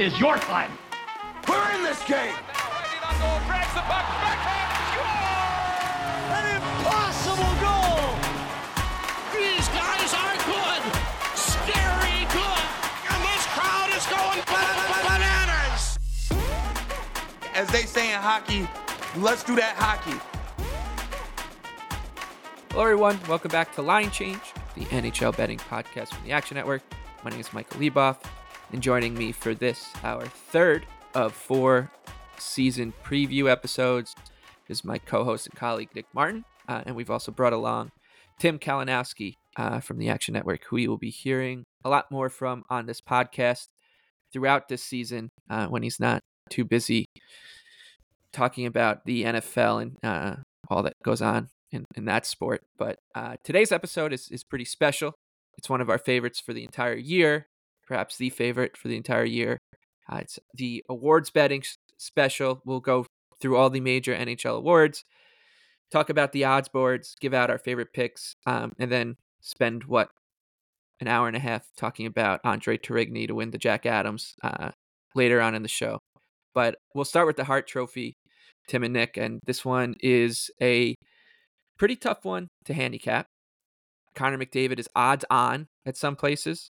This is your time. We're in this game. An impossible goal. These guys are good. Scary good. And this crowd is going bananas. As they say in hockey, let's do that hockey. Hello, everyone. Welcome back to Line Change, the NHL betting podcast from the Action Network. My name is Michael Leboff, and joining me for this, our third of four season preview episodes, is my co host and colleague, Nick Martin. Uh, and we've also brought along Tim Kalinowski uh, from the Action Network, who you will be hearing a lot more from on this podcast throughout this season uh, when he's not too busy talking about the NFL and uh, all that goes on in, in that sport. But uh, today's episode is, is pretty special. It's one of our favorites for the entire year, perhaps the favorite for the entire year. Uh, it's the awards betting special. We'll go through all the major NHL awards, talk about the odds boards, give out our favorite picks, um, and then spend what an hour and a half talking about Andre Tourigny to win the Jack Adams uh, later on in the show. But we'll start with the Hart Trophy, Tim and Nick, and this one is a pretty tough one to handicap. Connor McDavid is odds on at some places.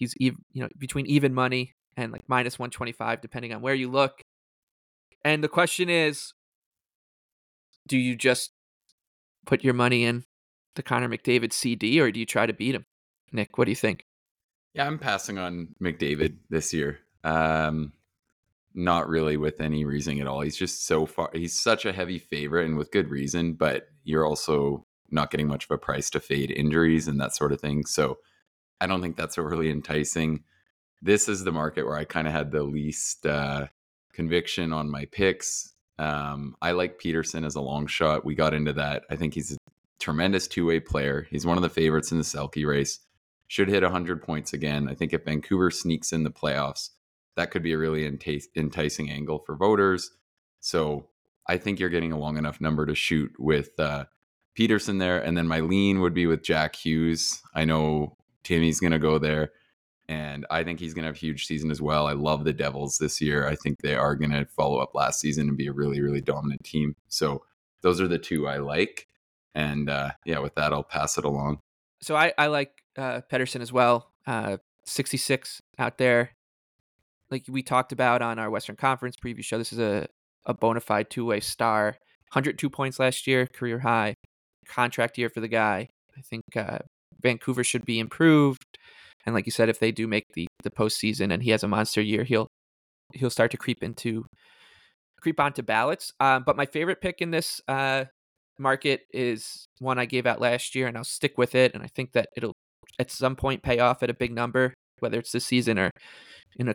He's even, you know, between even money and like minus 125 depending on where you look. And the question is do you just put your money in the Connor McDavid CD or do you try to beat him? Nick, what do you think? Yeah, I'm passing on McDavid this year. Um, not really with any reasoning at all. He's just so far. He's such a heavy favorite, and with good reason. But you're also not getting much of a price to fade injuries and that sort of thing. So I don't think that's overly enticing. This is the market where I kind of had the least uh, conviction on my picks. Um, I like Pettersson as a long shot. We got into that. I think he's a tremendous two way player. He's one of the favorites in the Selke race. Should hit 100 points again. I think if Vancouver sneaks in the playoffs, that could be a really enti- enticing angle for voters. So I think you're getting a long enough number to shoot with uh, Pettersson there. And then my lean would be with Jack Hughes. I know Timmy's going to go there. And I think he's going to have a huge season as well. I love the Devils this year. I think they are going to follow up last season and be a really, really dominant team. So those are the two I like. And uh, yeah, with that, I'll pass it along. So I, I like uh, Pettersson as well. Uh, 66 out there. Like we talked about on our Western Conference preview show, this is a, a bona fide two way star. 102 points last year, career high. Contract year for the guy. I think uh, Vancouver should be improved. And like you said, if they do make the the postseason and he has a monster year, he'll he'll start to creep into creep onto ballots. Um, but my favorite pick in this uh, market is one I gave out last year, and I'll stick with it. And I think that it'll at some point pay off at a big number, whether it's this season or in a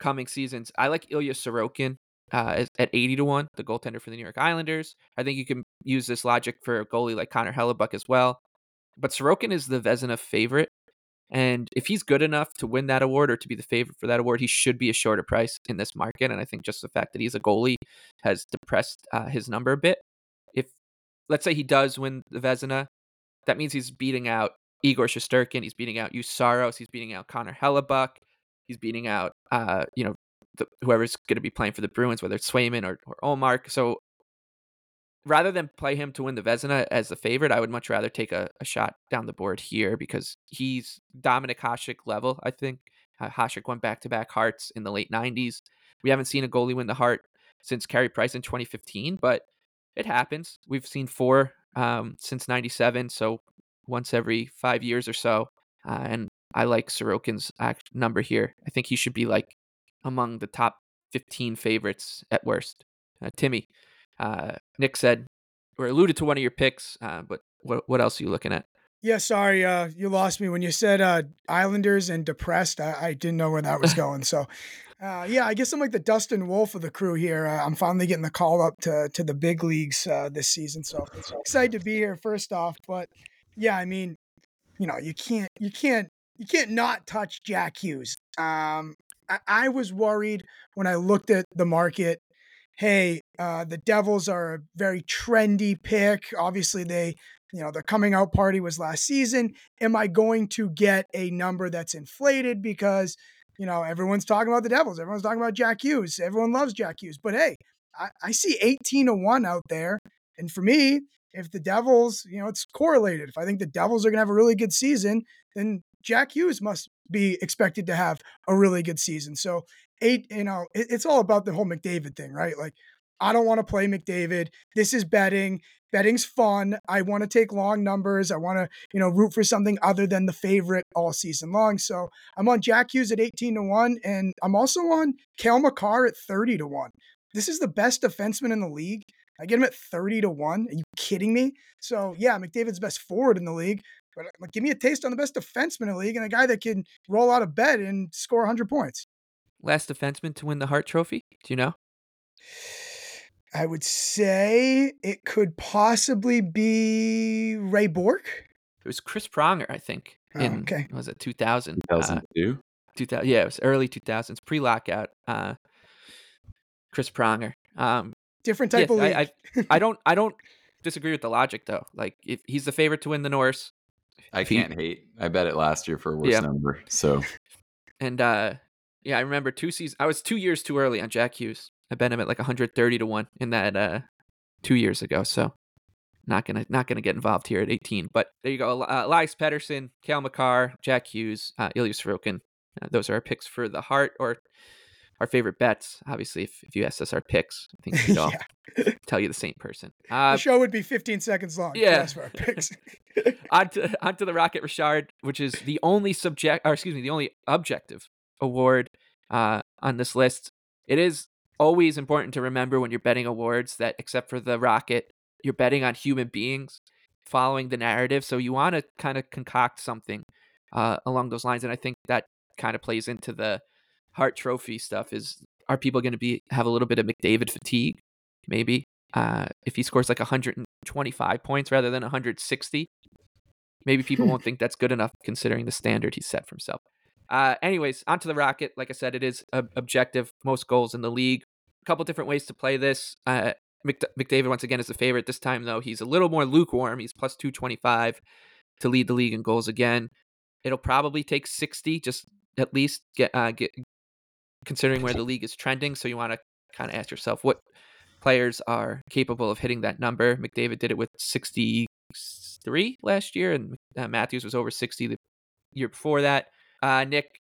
coming seasons. I like Ilya Sorokin uh, at 80 to 1, the goaltender for the New York Islanders. I think you can use this logic for a goalie like Connor Hellebuyck as well. But Sorokin is the Vezina favorite. And if he's good enough to win that award or to be the favorite for that award, he should be a shorter price in this market. And I think just the fact that he's a goalie has depressed uh, his number a bit. If, let's say, he does win the Vezina, that means he's beating out Igor Shesterkin, he's beating out Juuse Saros, he's beating out Connor Hellebuyck, he's beating out, uh, you know, the, whoever's going to be playing for the Bruins, whether it's Swayman or, or Ullmark. So rather than play him to win the Vezina as the favorite, I would much rather take a, a shot down the board here because he's Dominik Hasek level, I think. Hasek won back to back Harts in the late 90s. We haven't seen a goalie win the Hart since Carey Price in 2015, but it happens. We've seen four um, since 97, so once every five years or so. Uh, and I like Sorokin's number here. I think he should be like among the top 15 favorites at worst. Uh, Timmy, uh, Nick said or alluded to one of your picks, uh, but what what else are you looking at? Yeah, sorry, uh, you lost me when you said uh, Islanders and depressed. I, I didn't know where that was going. So Uh, yeah, I guess I'm like the Dustin Wolf of the crew here. Uh, I'm finally getting the call up to to the big leagues uh, this season, so excited to be here. First off, but yeah, I mean, you know, you can't you can't you can't not touch Jack Hughes. Um, I, I was worried when I looked at the market. Hey, uh, the Devils are a very trendy pick. Obviously, they you know, their coming out party was last season. Am I going to get a number that's inflated because, you know, everyone's talking about the Devils, everyone's talking about Jack Hughes, everyone loves Jack Hughes. But hey, I, I see 18 to 1 out there. And for me, if the Devils, you know, it's correlated. If I think the Devils are going to have a really good season, then Jack Hughes must be expected to have a really good season. So, eight, you know, it, it's all about the whole McDavid thing, right? Like, I don't want to play McDavid. This is betting. Betting's fun. I want to take long numbers. I want to, you know, root for something other than the favorite all season long. So I'm on Jack Hughes at 18 to 1, and I'm also on Cale Makar at 30 to 1. This is the best defenseman in the league. I get him at 30 to 1. Are you kidding me? So yeah, McDavid's best forward in the league. But give me a taste on the best defenseman in the league and a guy that can roll out of bed and score 100 points. Last defenseman to win the Hart Trophy. Do you know? I would say it could possibly be Ray Bourque. It was Chris Pronger, I think. Oh, In okay. was it 2000? 2002. 2000 yeah, it was early 2000s, pre-lockout. Uh, Chris Pronger. Um, Different yeah, type of league. I, I, I don't, I don't disagree with the logic though. Like, if he's the favorite to win the Norris, I can't hate. I bet it last year for a worse Yeah. number. So and uh, yeah, I remember two seasons. I was two years too early on Jack Hughes. I bet him at like 130 to one in that uh, two years ago. So not gonna not gonna get involved here at 18. But there you go. Uh, Elias Pettersson, Cale Makar, Jack Hughes, uh, Ilya Sorokin. Uh, those are our picks for the Hart or our favorite bets. Obviously, if, if you asked us our picks, I think we'd all tell you the same person. the Uh, show would be 15 seconds long. yeah. That's for our picks. onto onto the Rocket Richard, which is the only subject, or excuse me, the only objective award uh, on this list. It is always important to remember when you're betting awards that, except for the Rocket, you're betting on human beings following the narrative. So you want to kind of concoct something uh, along those lines, and I think that kind of plays into the Hart Trophy stuff. Is are people going to be have a little bit of McDavid fatigue? Maybe uh, if he scores like 125 points rather than 160, maybe people won't think that's good enough considering the standard he set for himself. Uh, anyways, onto the Rocket. Like I said, it is ob- objective, most goals in the league. A couple different ways to play this. Uh, Mc- McDavid once again is the favorite. This time though, he's a little more lukewarm. He's plus 225 to lead the league in goals again. It'll probably take 60, just at least get uh, get considering where the league is trending. So you want to kind of ask yourself what players are capable of hitting that number. McDavid did it with 63 last year, and uh, Matthews was over 60 the year before that. Uh, Nick,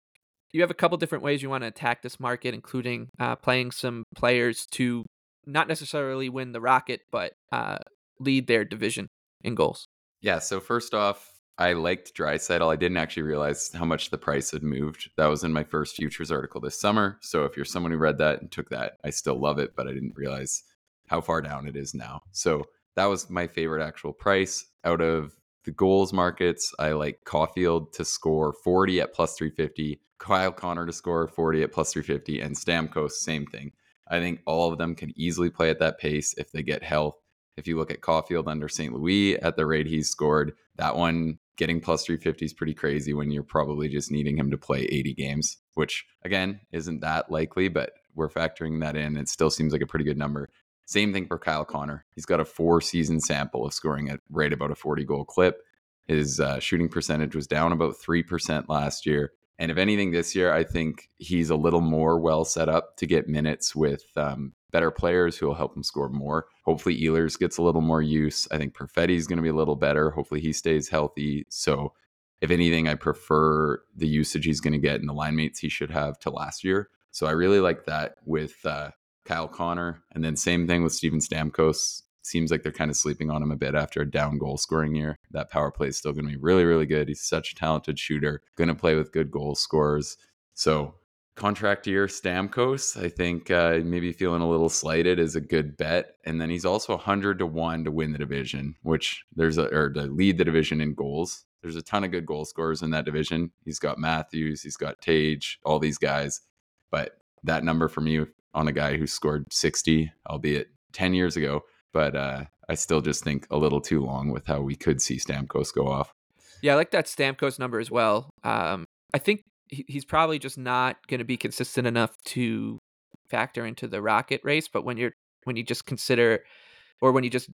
you have a couple different ways you want to attack this market, including uh, playing some players to not necessarily win the Rocket, but uh, lead their division in goals. yeah. So first off, I liked Draisaitl. I didn't actually realize how much the price had moved. That was in my first futures article this summer. So if you're someone who read that and took that, I still love it, but I didn't realize how far down it is now. So that was my favorite actual price out of the goals markets. I like Caufield to score 40 at plus 350, Kyle Connor to score 40 at plus 350, and Stamkos, same thing. I think all of them can easily play at that pace if they get health. If you look at Caufield under St. Louis at the rate he's scored, that one getting plus 350 is pretty crazy when you're probably just needing him to play 80 games, which again isn't that likely, but we're factoring that in. It still seems like a pretty good number. Same thing for Kyle Connor. He's got a four season sample of scoring at right about a 40 goal clip. His uh, shooting percentage was down about 3% last year. And if anything, this year, I think he's a little more well set up to get minutes with um, better players who will help him score more. Hopefully, Ehlers gets a little more use. I think Perfetti's going to be a little better. Hopefully, he stays healthy. So, if anything, I prefer the usage he's going to get and the line mates he should have to last year. So, I really like that with uh, Kyle Connor. And then, same thing with Steven Stamkos. Seems like they're kind of sleeping on him a bit after a down goal scoring year. That power play is still going to be really, really good. He's such a talented shooter, going to play with good goal scorers. So, contract year Stamkos, I think uh, maybe feeling a little slighted is a good bet. And then he's also 100 to 1 to win the division, which there's a, or to lead the division in goals. There's a ton of good goal scorers in that division. He's got Matthews, he's got Tage, all these guys. But that number for me on a guy who scored 60, albeit 10 years ago. But uh, I still just think a little too long with how we could see Stamkos go off. Yeah, I like that Stamkos number as well. Um, I think he's probably just not going to be consistent enough to factor into the Rocket race. But when you're when you just consider, or when you just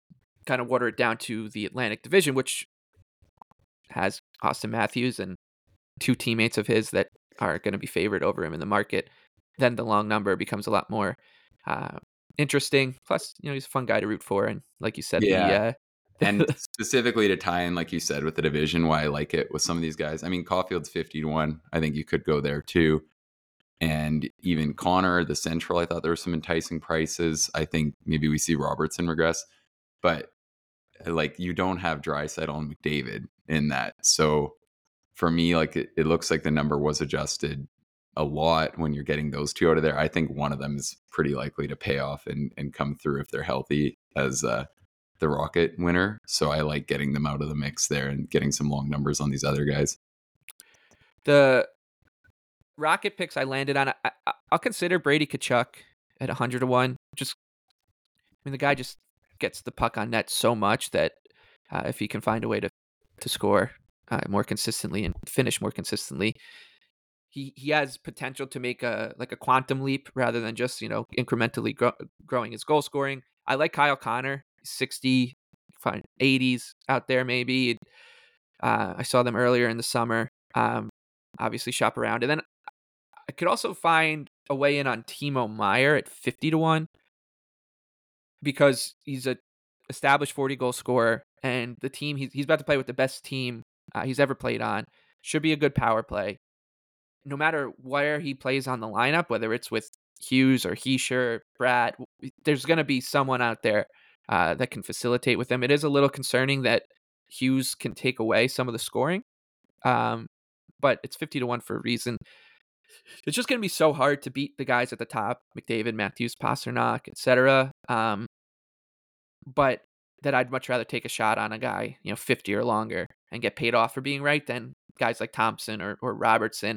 kind of water it down to the Atlantic Division, which has Auston Matthews and two teammates of his that are going to be favored over him in the market, then the long number becomes a lot more uh, interesting. Plus, you know, he's a fun guy to root for, and like you said, yeah. the, uh, and specifically to tie in, like you said, with the division, why I like it with some of these guys. I mean, Caufield's fifty to one. I think you could go there too. And even Connor, the Central, I thought there were some enticing prices. I think maybe we see Robertson regress, but like you don't have Draisaitl and McDavid in that. So for me, like it, it looks like the number was adjusted a lot when you're getting those two out of there. I think one of them is pretty likely to pay off and, and come through if they're healthy as uh, the Rocket winner. So I like getting them out of the mix there and getting some long numbers on these other guys. The Rocket picks I landed on, I, will consider Brady Tkachuk at 100 to 1. Just, I mean, the guy just gets the puck on net so much that uh, if he can find a way to, to score uh, more consistently and finish more consistently, he he has potential to make a like a quantum leap rather than just you know incrementally grow, growing his goal scoring. I like Kyle Connor, 60, fine, 80s out there maybe. Uh, I saw them earlier in the summer. Um, obviously shop around, and then I could also find a way in on Timo Meier at 50 to one because he's a established 40 goal scorer, and the team he's he's about to play with the best team uh, he's ever played on. Should be a good power play no matter where he plays on the lineup, whether it's with Hughes or Hischier, Bratt, there's going to be someone out there uh, that can facilitate with him. It is a little concerning that Hughes can take away some of the scoring, um, but it's 50 to 1 for a reason. It's just going to be so hard to beat the guys at the top McDavid, Matthews, Pastrnak, etc. Um, but that I'd much rather take a shot on a guy, you know, 50 or longer and get paid off for being right than guys like Thompson or, or Robertson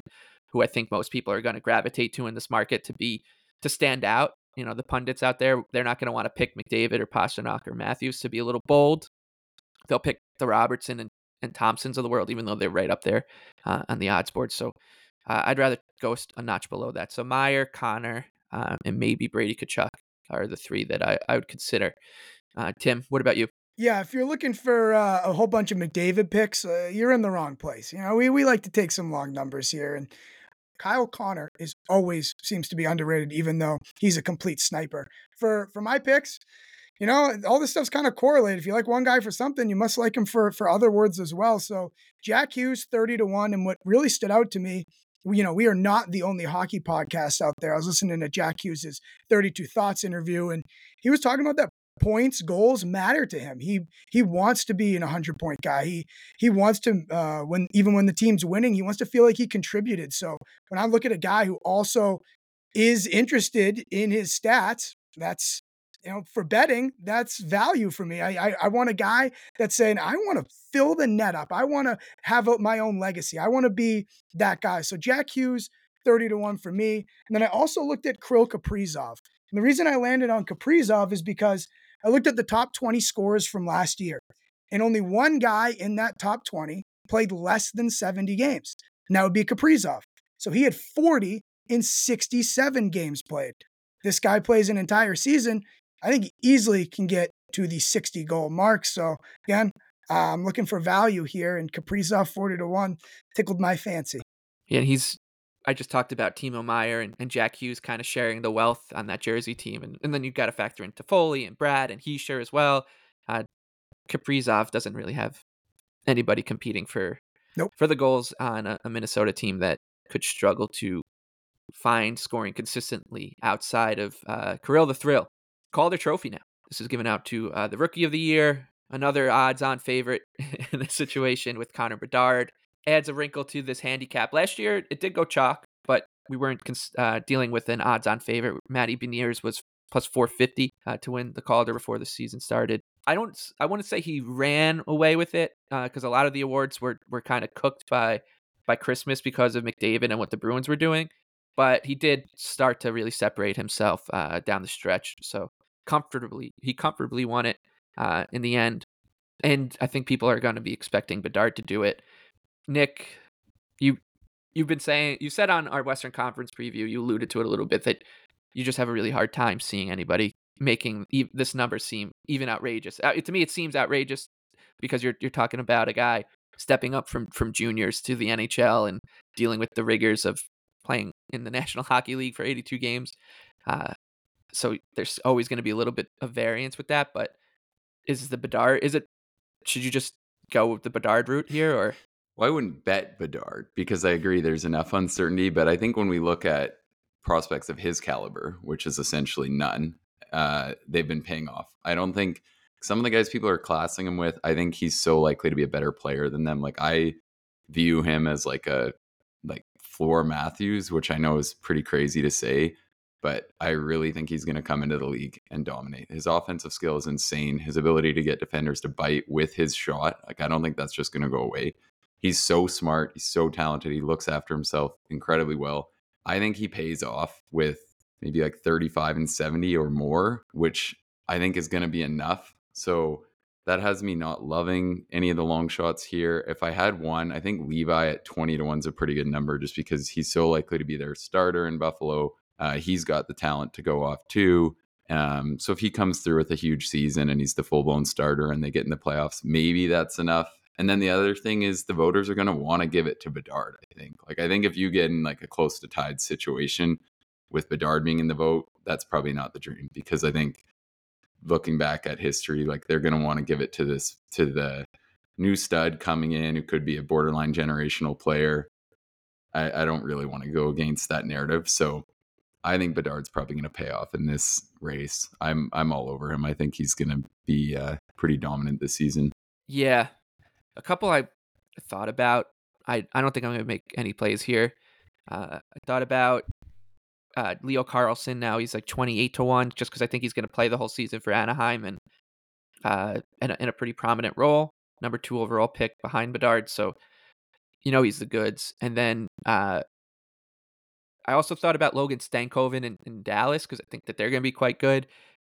who I think most people are going to gravitate to in this market to be to stand out. You know, the pundits out there, they're not going to want to pick McDavid or Pastrnak or Matthews to be a little bold. They'll pick the Robertson and, and Thompsons of the world, even though they're right up there uh, on the odds board. So uh, I'd rather go a notch below that. So Meier, Connor, um, and maybe Brady Tkachuk are the three that I, I would consider. Uh, Tim, what about you? Yeah, if you're looking for uh, a whole bunch of McDavid picks, uh, you're in the wrong place. You know, we, we like to take some long numbers here, and Kyle Connor is always seems to be underrated, even though he's a complete sniper. For for my picks, you know, all this stuff's kind of correlated. If you like one guy for something, you must like him for for other words as well. So Jack Hughes, 30 to 1. And what really stood out to me, you know, we are not the only hockey podcast out there. I was listening to Jack Hughes's 32 Thoughts interview, and he was talking about that points, goals matter to him. He he wants to be an 100 point guy. He he wants to uh, when even when the team's winning, he wants to feel like he contributed. So when I look at a guy who also is interested in his stats, that's you know for betting that's value for me. I I, I want a guy that's saying I want to fill the net up. I want to have my own legacy. I want to be that guy. So Jack Hughes. 30 to 1 for me. And then I also looked at Kirill Kaprizov. And the reason I landed on Kaprizov is because I looked at the top 20 scores from last year, and only one guy in that top 20 played less than 70 games. And that would be Kaprizov. So he had 40 in 67 games played. This guy plays an entire season. I think he easily can get to the 60 goal mark. So again, uh, I'm looking for value here, and Kaprizov 40 to 1 tickled my fancy. Yeah, he's I just talked about Timo Meier and, and Jack Hughes kind of sharing the wealth on that Jersey team. And, and then you've got to factor in Toffoli and Bratt and Hischier as well. Uh, Kaprizov doesn't really have anybody competing for nope. for the goals on a, a, Minnesota team that could struggle to find scoring consistently outside of uh, Kirill the Thrill. Calder Trophy now. This is given out to uh, the Rookie of the Year, another odds-on favorite in this situation with Connor Bedard adds a wrinkle to this handicap. Last year, it did go chalk, but we weren't uh, dealing with an odds-on favorite. Matty Beniers was plus 450 uh, to win the Calder before the season started. I don't. I wouldn't say he ran away with it because uh, a lot of the awards were were kind of cooked by by Christmas because of McDavid and what the Bruins were doing. but he did start to really separate himself uh, down the stretch. So comfortably, he comfortably won it uh, in the end. And I think people are going to be expecting Bedard to do it. Nick, you you've been saying you said on our Western Conference preview, you alluded to it a little bit that you just have a really hard time seeing anybody making e- this number seem even outrageous. Uh, to me, it seems outrageous because you're you're talking about a guy stepping up from from juniors to the NHL and dealing with the rigors of playing in the National Hockey League for 82 games. Uh, so there's always going to be a little bit of variance with that. But is the Bedard? Is it? Should you just go with the Bedard route here, or? Well, I wouldn't bet Bedard because I agree there's enough uncertainty. But I think when we look at prospects of his caliber, which is essentially none, uh, they've been paying off. I don't think some of the guys people are classing him with, I think he's so likely to be a better player than them. Like I view him as like a like floor Matthews, which I know is pretty crazy to say, but I really think he's going to come into the league and dominate. His offensive skill is insane. His ability to get defenders to bite with his shot, like I don't think that's just going to go away. He's so smart, he's so talented, he looks after himself incredibly well. I think he pays off with maybe like 35 and 70 or more, which I think is going to be enough. So that has me not loving any of the long shots here. If I had one, I think Levi at 20 to 1 is a pretty good number just because he's so likely to be their starter in Buffalo. Uh, he's got the talent to go off too. Um, so if he comes through with a huge season and he's the full blown starter and they get in the playoffs, maybe that's enough. And then the other thing is the voters are going to want to give it to Bedard. I think. Like I think if you get in like a close to tied situation with Bedard being in the vote, that's probably not the dream because I think looking back at history, like they're going to want to give it to this to the new stud coming in who could be a borderline generational player. I, I don't really want to go against that narrative, so I think Bedard's probably going to pay off in this race. I'm I'm all over him. I think he's going to be uh, pretty dominant this season. Yeah, a couple I thought about. I I don't think I'm going to make any plays here. Uh, I thought about uh, Leo Carlsson Now he's like 28 to one, just because I think he's going to play the whole season for Anaheim and uh, in a, in a pretty prominent role. Number two overall pick behind Bedard, so you know he's the goods. And then uh, I also thought about Logan Stankoven in, in Dallas because I think that they're going to be quite good.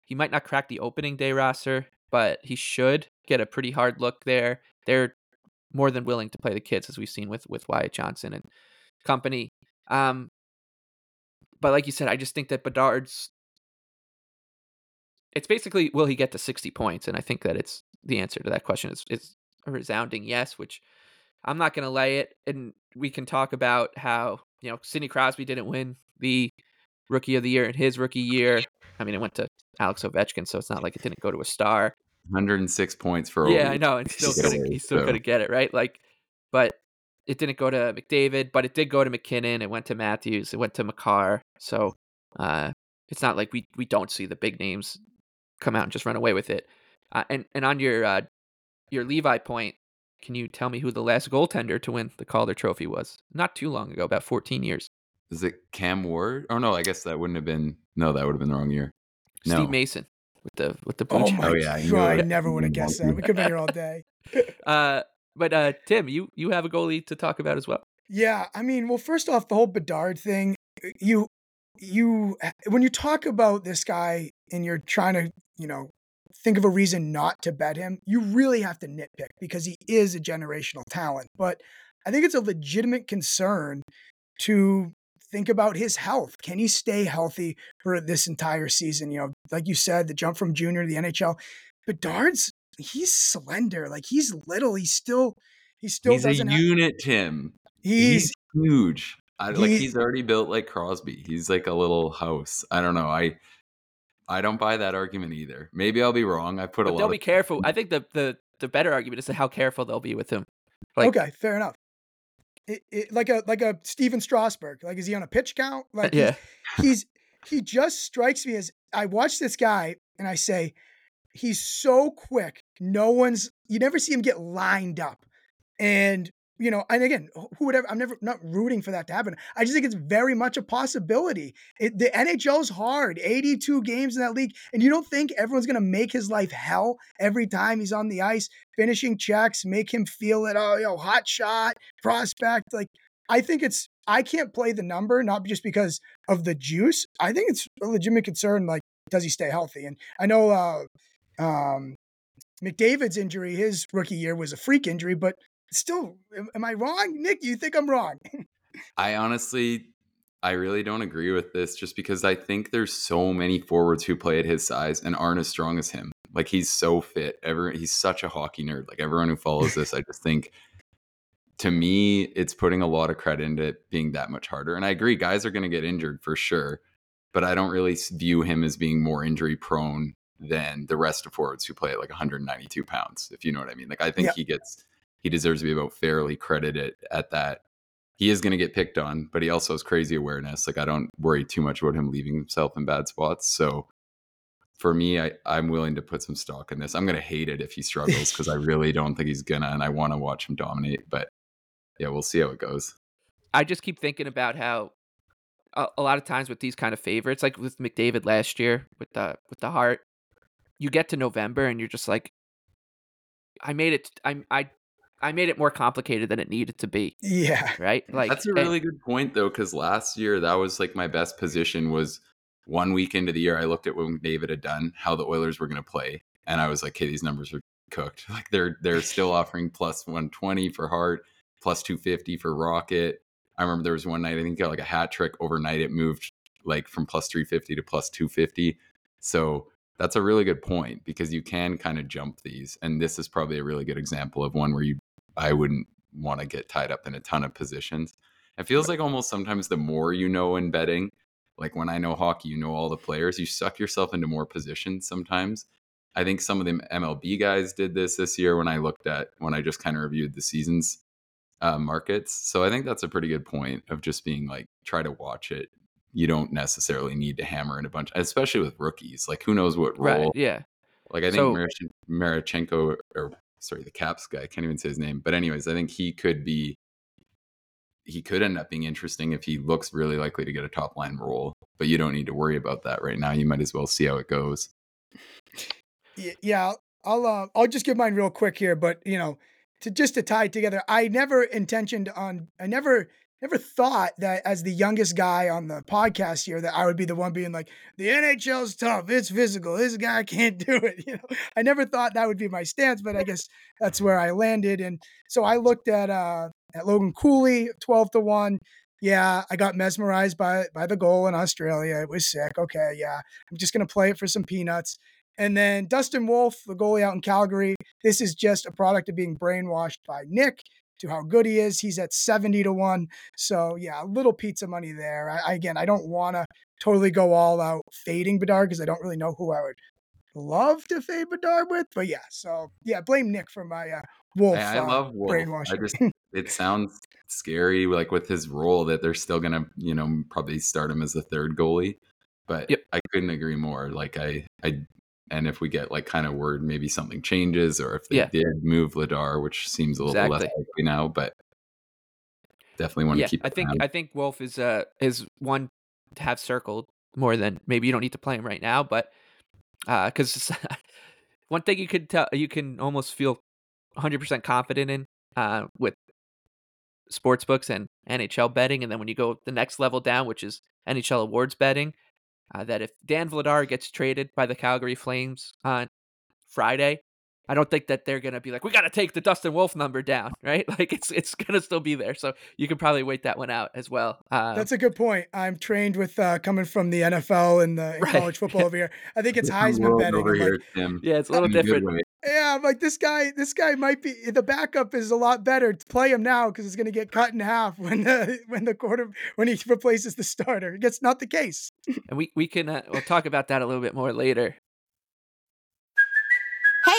He might not crack the opening day roster, but he should get a pretty hard look there. They're more than willing to play the kids, as we've seen with with Wyatt Johnston and company. Um, but like you said, I just think that Bedard's. It's basically will he get to sixty points, and I think that it's the answer to that question is is a resounding yes. Which I'm not going to lay it, and we can talk about how you know Sidney Crosby didn't win the rookie of the year in his rookie year. I mean, it went to Alex Ovechkin, so it's not like it didn't go to a star. 106 points for yeah, I know, and still gonna he's still so. gonna get it right. Like, but it didn't go to McDavid, but it did go to MacKinnon. It went to Matthews. It went to Makar. So uh, it's not like we we don't see the big names come out and just run away with it. Uh, and and on your uh, your Levi point, can you tell me who the last goaltender to win the Calder Trophy was? Not too long ago, about 14 years. Is it Cam Ward? Oh no, I guess that wouldn't have been. No, that would have been the wrong year. No. Steve Mason with the with the blue Oh my Oh, yeah, I god! I never would have guessed that. We could be here all day. Uh, but uh, Tim, you you have a goalie to talk about as well. Yeah, I mean, well, first off, the whole Bedard thing, you, you, when you talk about this guy and you're trying to, you know, think of a reason not to bet him, you really have to nitpick because he is a generational talent. But I think it's a legitimate concern to think about his health. Can he stay healthy for this entire season? You know, like you said, the jump from junior to the NHL. Bedard's he's slender, like he's little. He's still he still he's a doesn't have, unit, Tim. he's He's huge. I, like he's already built like Crosby. He's like a little house. I don't know. I I don't buy that argument either. Maybe I'll be wrong. I put a But lot. they'll of, be careful. I think the the the better argument is how careful they'll be with him. Like, okay, fair enough. It, it, like a like a Stephen Strasburg. Like, is he on a pitch count? Like, yeah, he's he just strikes me as I watch this guy and I say, he's so quick. No one's you never see him get lined up, and you know, and again, who would ever? I'm never not rooting for that to happen. I just think it's very much a possibility. It, the NHL's hard, 82 games in that league, and you don't think everyone's gonna make his life hell every time he's on the ice, finishing checks, make him feel it. Oh, you know, hot shot, prospect. Like I think it's I can't play the number not just because of the juice. I think it's a legitimate concern. Like, does he stay healthy? And I know uh, um, McDavid's injury, his rookie year, was a freak injury, but still, am, I wrong, Nick? You think I'm wrong? I honestly, I really don't agree with this, just because I think there's so many forwards who play at his size and aren't as strong as him. Like he's so fit. Every he's such a hockey nerd. Like everyone who follows this, I just think to me, it's putting a lot of credit into it being that much harder. And I agree, guys are going to get injured for sure, but I don't really view him as being more injury prone than the rest of forwards who play at like 192 pounds, if you know what I mean. Like I think Yeah. he gets he deserves to be about fairly credited at that. He is going to get picked on, but he also has crazy awareness. Like I don't worry too much about him leaving himself in bad spots. So for me, I, I'm willing to put some stock in this. I'm going to hate it if he struggles because I really don't think he's gonna, and I want to watch him dominate. But yeah, we'll see how it goes. I just keep thinking about how a, a lot of times with these kind of favorites, like with McDavid last year with the with the Hart, you get to November and you're just like, I made it. I I I made it more complicated than it needed to be. yeah. Right? Like That's a and- really good point though, because last year that was like my best position was one week into the year. I looked at McDavid had done, how the Oilers were going to play, and I was like, "Okay, these numbers are cooked. Like they're they're still offering plus one twenty for Hart, plus two fifty for Rocket. I remember there was one night I think got like a hat trick overnight. It moved like from plus three fifty to plus two fifty. So that's a really good point because you can kind of jump these, and this is probably a really good example of one where you I wouldn't want to get tied up in a ton of positions. It feels like almost sometimes the more you know in betting, like when I know hockey, you know all the players, you suck yourself into more positions sometimes. I think some of the MLB guys did this this year when I looked at when I just kind of reviewed the seasons uh, markets. So I think that's a pretty good point of just being like try to watch it. You don't necessarily need to hammer in a bunch, especially with rookies. Like who knows what role? right? Yeah. Like I think So- Marichenko or sorry, the Caps guy, I can't even say his name. But anyways, I think he could be he could end up being interesting if he looks really likely to get a top line role. But you don't need to worry about that right now. You might as well see how it goes. Yeah, I'll- uh, I'll just give mine real quick here, but you know, to just to tie it together, I never intentioned on I never never thought that as the youngest guy on the podcast here that I would be the one being like the NHL's tough, it's physical, this guy can't do it. You know, I never thought that would be my stance, but I guess that's where I landed. And so I looked at uh at Logan Cooley, twelve to one. Yeah, I got mesmerized by by the goal in Australia. It was sick. Okay, yeah, I'm just gonna play it for some peanuts. And then Dustin Wolf, the goalie out in Calgary, this is just a product of being brainwashed by Nick to how good he is. He's at 70 to 1. So, yeah, a little pizza money there. I, I- again, I don't want to totally go all out fading Bedard because I don't really know who I would love to fade Bedard with. But yeah, so yeah, blame Nick for my uh, Wolf. I, I uh, love Wolf. I brainwashing. just it sounds scary, like with his role that they're still gonna, you know, probably start him as the third goalie. But Yep. I couldn't agree more. Like I, I, and if we get like kind of word, maybe something changes, or if they Yeah. did move Vladar, which seems a little bit less likely now, but definitely want yeah, to keep. I think on. I think Wolf is uh is one to have circled more than maybe you don't need to play him right now, but uh because one thing you could tell you can almost feel 100 percent confident in uh with sports books and NHL betting, and then when you go the next level down, which is NHL awards betting, uh, that if Dan Vladar gets traded by the Calgary Flames on Friday. I don't think that they're gonna be like, we got to take the Dustin Wolf number down, right? Like it's it's gonna still be there, so you can probably wait that one out as well. Uh, That's a good point. I'm trained with uh, coming from the NFL and the Right. college football over here. I think it's Different Heisman world betting. over I'm like, here, Tim. yeah, it's a little in good different. Yeah, I'm like this guy. This guy might be the backup is a lot better. To play him now because it's going to get cut in half when the when the quarter when he replaces the starter. That's not the case. and we we can uh, we'll talk about that a little bit more later.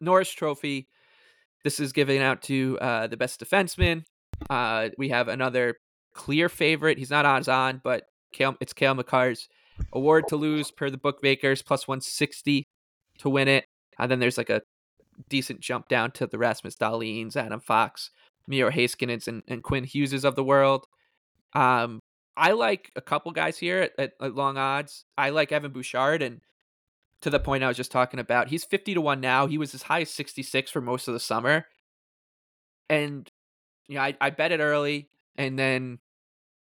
Norris Trophy. This is given out to uh, the best defenseman. Uh, we have another clear favorite. He's not odds on, but Cale, it's Cale Makar's award to lose per the bookmakers, plus 160 to win it. And then there's like a decent jump down to the Rasmus Dahlin's, Adam Fox, Miro Heiskanen, and, and Quinn Hugheses of the world. Um, I like a couple guys here at, at, at, long odds. I like Evan Bouchard, and to the point I was just talking about, he's 50 to 1 now. He was as high as 66 for most of the summer. And, you know, I, I bet it early, and then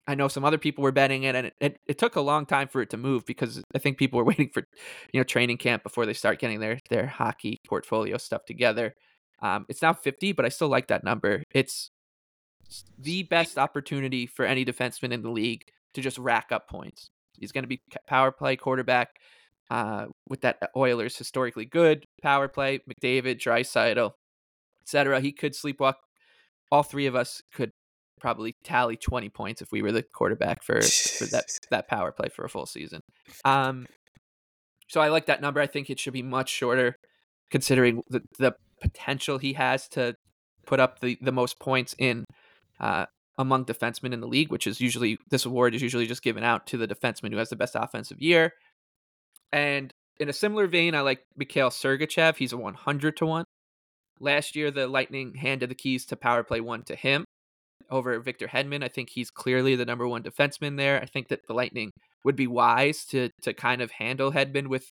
I know some other people were betting it, and it, it, it, took a long time for it to move because I think people were waiting for, you know, training camp before they start getting their their hockey portfolio stuff together. Um, it's now 50, but I still like that number. It's the best opportunity for any defenseman in the league to just rack up points. He's going to be power play quarterback uh, with that uh, Oilers historically good power play. McDavid, Draisaitl, etc. He could sleepwalk. All three of us could probably tally 20 points if we were the quarterback for for that that power play for a full season. Um, so I like that number. I think it should be much shorter, considering the the potential he has to put up the the most points in uh, among defensemen in the league, which is usually this award is usually just given out to the defenseman who has the best offensive year. And in a similar vein, I like Mikhail Sergachev. He's a 100 to one. Last year, the Lightning handed the keys to power play one to him over Victor Hedman. I think he's clearly the number one defenseman there. I think that the Lightning would be wise to to kind of handle Hedman with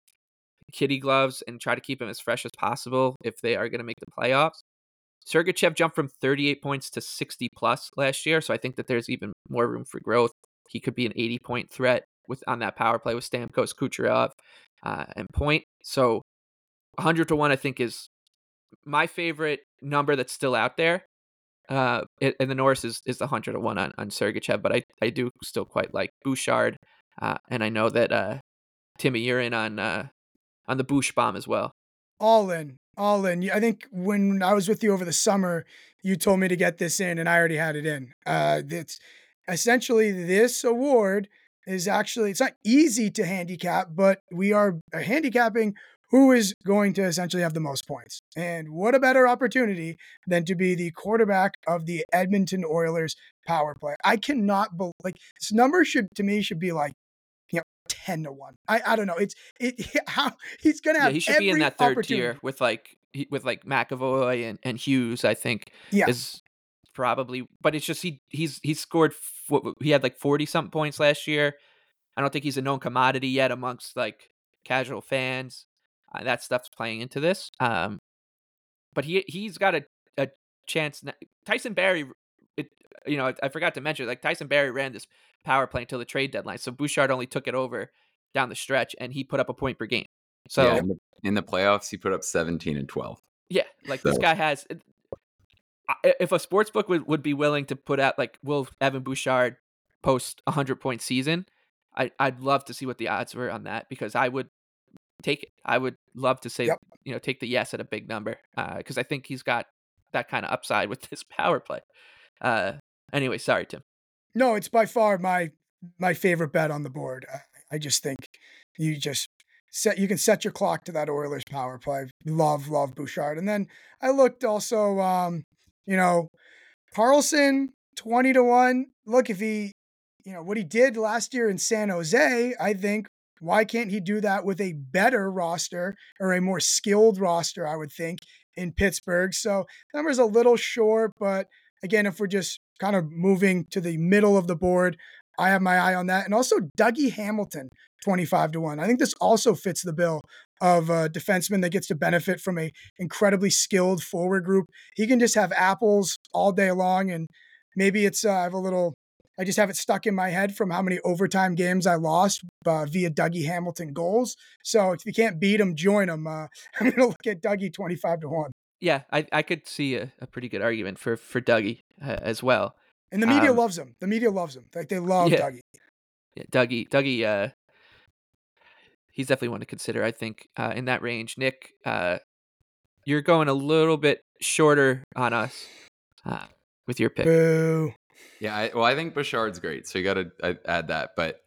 kitty gloves and try to keep him as fresh as possible if they are going to make the playoffs. Sergachev jumped from 38 points to 60 plus last year, so I think that there's even more room for growth. He could be an 80 point threat with on that power play with Stamkos, Kucherov, uh, and Point. So 100 to one, I think, is my favorite number that's still out there. Uh, and the Norris is, is the 100 to one on, on Sergachev, but I, I do still quite like Bouchard. Uh, and I know that uh, Timmy, you're in on uh, on the Bush bomb as well. All in, all in. I think when I was with you over the summer, you told me to get this in, and I already had it in. Uh, it's essentially this award is actually it's not easy to handicap, but we are handicapping who is going to essentially have the most points. And what a better opportunity than to be the quarterback of the Edmonton Oilers power play. I cannot believe like this number should to me should be like you know 10 to 1. I I don't know. It's it how he's going to have yeah, he should be in that third tier with like with like McAvoy and, and Hughes, I think yeah. is probably but it's just he he's he's scored he had like 40 something points last year. I don't think he's a known commodity yet amongst like casual fans. Uh, that stuff's playing into this. Um, but he he's got a, a chance. Now. Tyson Barrie, it, you know, I, I, forgot to mention like Tyson Barrie ran this power play until the trade deadline, so Bouchard only took it over down the stretch, and he put up a point per game. So yeah, in, the, in, the, playoffs, he put up seventeen and twelve. Yeah, like so. this guy has. If a sports book would, would be willing to put out like will Evan Bouchard post a hundred point season, I I'd love to see what the odds were on that because I would take it. I would love to say, yep. you know, take the yes at a big number because uh, I think he's got that kind of upside with this power play. Uh, anyway, sorry, Tim. No, it's by far my my favorite bet on the board. I, I just think you just set you can set your clock to that Oilers power play. Love, love Bouchard. And then I looked also, um, you know, Karlsson, twenty to one. Look, if he, you know, what he did last year in San Jose, I think why can't he do that with a better roster or a more skilled roster, I would think, in Pittsburgh? So, number's a little short, but again, if we're just kind of moving to the middle of the board, I have my eye on that. And also Dougie Hamilton, 25 to 1. I think this also fits the bill of a defenseman that gets to benefit from a incredibly skilled forward group. He can just have apples all day long and maybe it's uh, I have a little I just have it stuck in my head from how many overtime games I lost uh, via Dougie Hamilton goals. So if you can't beat him, join him. Uh, I'm going to look at Dougie 25 to 1. Yeah, I, I could see a, a pretty good argument for, for Dougie uh, as well. And the media Um, loves him. The media loves him. Like they love Yeah. Dougie. Yeah, Dougie, Dougie, uh, he's definitely one to consider. I think uh, in that range. Nick, uh, you're going a little bit shorter on us uh, with your pick. Boo. Yeah, I, well, I think Bouchard's great, so you got to add that. But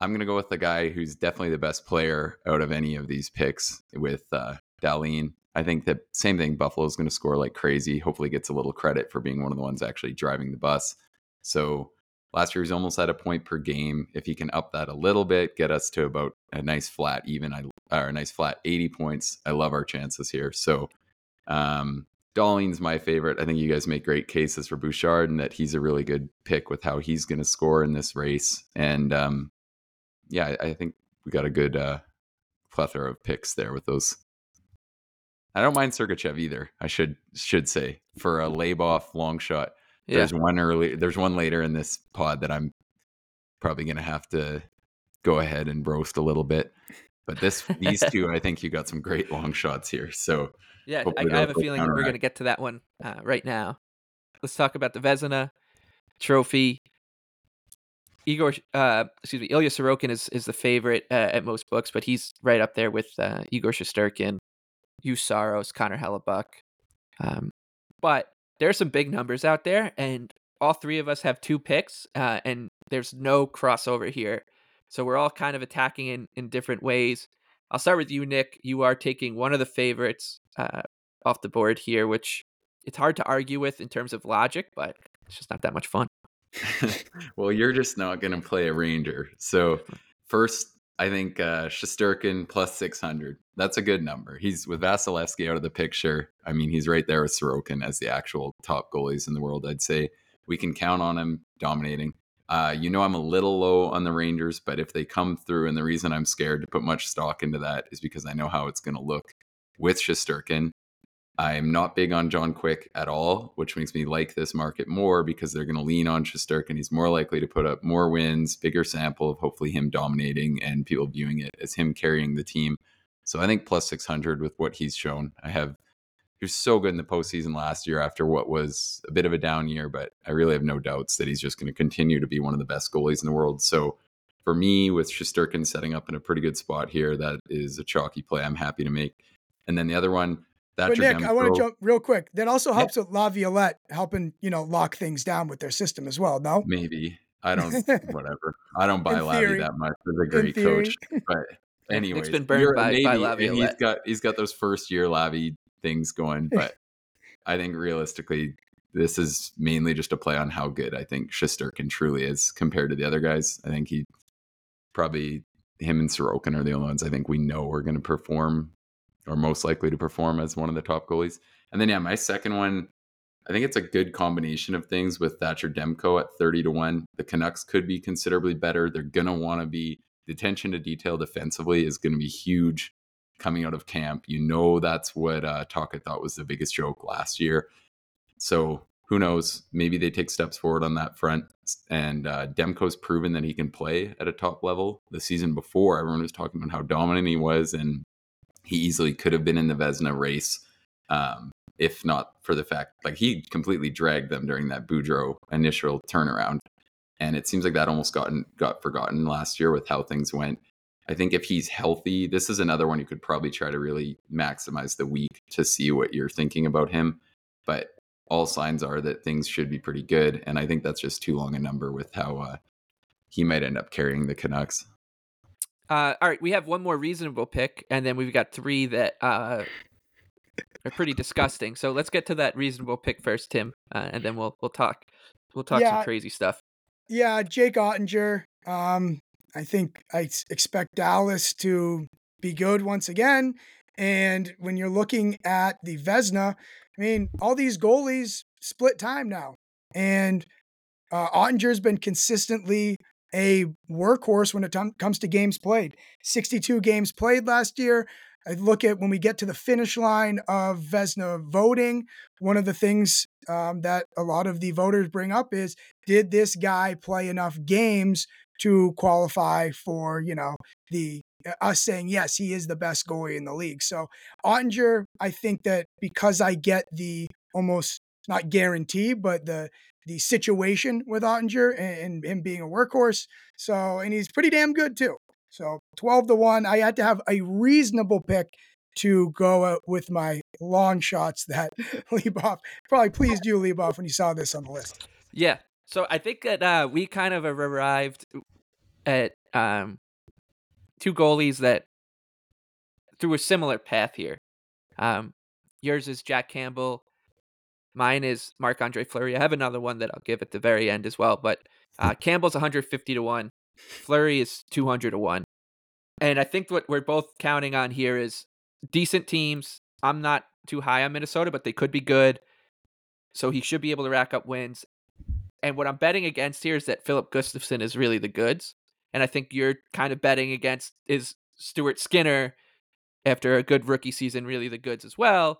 I'm gonna go with the guy who's definitely the best player out of any of these picks with uh, Dahlin. I think that same thing. Buffalo's going to score like crazy. Hopefully, gets a little credit for being one of the ones actually driving the bus. So last year he was almost at a point per game. If he can up that a little bit, get us to about a nice flat even, I or a nice flat 80 points. I love our chances here. So um, my favorite. I think you guys make great cases for Bouchard and that he's a really good pick with how he's going to score in this race. And um, yeah, I, I think we got a good uh, plethora of picks there with those. I don't mind Sergachev either. I should should say for a Leboff long shot. Yeah. There's one early. There's one later in this pod that I'm probably going to have to go ahead and roast a little bit. But this, these two, I think you got some great long shots here. So Yeah, I, I have a feeling we're going to get to that one uh, right now. Let's talk about the Vezina Trophy. Igor, uh, excuse me, Ilya Sorokin is is the favorite uh, at most books, but he's right up there with uh, Igor Shesterkin, Juuse Saros, Connor Hellebuyck. Um, but there are some big numbers out there, and all three of us have two picks, uh, and there's no crossover here. So we're all kind of attacking in, in different ways. I'll start with you, Nick. You are taking one of the favorites uh, off the board here, which it's hard to argue with in terms of logic, but it's just not that much fun. well, you're just not going to play a Ranger. So first, I think uh, Shesterkin plus 600. That's a good number. He's with Vasilevskiy out of the picture. I mean, he's right there with Sorokin as the actual top goalies in the world. I'd say we can count on him dominating. Uh, you know, I'm a little low on the Rangers, but if they come through, and the reason I'm scared to put much stock into that is because I know how it's going to look with Shesterkin. I'm not big on John Quick at all, which makes me like this market more because they're going to lean on Shesterkin. He's more likely to put up more wins, bigger sample of hopefully him dominating and people viewing it as him carrying the team. So I think plus 600 with what he's shown. I have he was so good in the postseason last year after what was a bit of a down year, but I really have no doubts that he's just going to continue to be one of the best goalies in the world. So for me, with Shesterkin setting up in a pretty good spot here, that is a chalky play I'm happy to make. And then the other one, But Thatcher Nick, I want to jump real quick. That also Yeah. helps with Laviolette helping, you know, lock things down with their system as well. No, Maybe. I don't, whatever. I don't buy In Lavi that much. He's a great coach. But anyway, it's been burned by- by Lavi He's Laviolette. got, he's got those first year Lavi things going. But I think realistically, this is mainly just a play on how good I think Shesterkin truly is compared to the other guys. I think he probably, him and Sorokin are the only ones I think we know are going to perform or most likely to perform as one of the top goalies. And then, yeah, my second one, I think it's a good combination of things with Thatcher Demko at 30 to 1. The Canucks could be considerably better. They're going to want to be, the attention to detail defensively is going to be huge coming out of camp. You know, that's what uh, Taka thought was the biggest joke last year. So who knows? Maybe they take steps forward on that front. And uh, Demko's proven that he can play at a top level. The season before, everyone was talking about how dominant he was, and he easily could have been in the Vezina race. Um, if not for the fact like he completely dragged them during that Boudreau initial turnaround. And it seems like that almost gotten got forgotten last year with how things went. I think if he's healthy, this is another one you could probably try to really maximize the week to see what you're thinking about him. But all signs are that things should be pretty good. And I think that's just too long a number with how uh, he might end up carrying the Canucks. Uh, all right, we have one more reasonable pick, and then we've got three that uh, are pretty disgusting. So let's get to that reasonable pick first, Tim, uh, and then we'll we'll talk we'll talk Yeah. some crazy stuff. Yeah, Jake Oettinger. Um, I think I expect Dallas to be good once again. And when you're looking at the Vezina, I mean, all these goalies split time now. And uh, Oettinger's been consistently a workhorse when it tom- comes to games played. 62 games played last year. I look at when we get to the finish line of Vezina voting, one of the things um, that a lot of the voters bring up is did this guy play enough games to qualify for, you know, the uh, us saying yes, he is the best goalie in the league. So Oettinger, I think that because I get the almost not guarantee, but the the situation with Oettinger and, and him being a workhorse. So, and he's pretty damn good too. So 12 to 1. I had to have a reasonable pick to go with my long shots that Leboff probably pleased you, Leboff, when you saw this on the list. Yeah. So I think that uh, we kind of arrived at um, two goalies that through a similar path here. Um, yours is Jack Campbell. Mine is Marc Andre Fleury. I have another one that I'll give at the very end as well. But uh, Campbell's 150 to 1. Fleury is 200 to 1. And I think what we're both counting on here is decent teams. I'm not too high on Minnesota, but they could be good. So he should be able to rack up wins. And what I'm betting against here is that Filip Gustavsson is really the goods. And I think you're kind of betting against is Stuart Skinner after a good rookie season really the goods as well.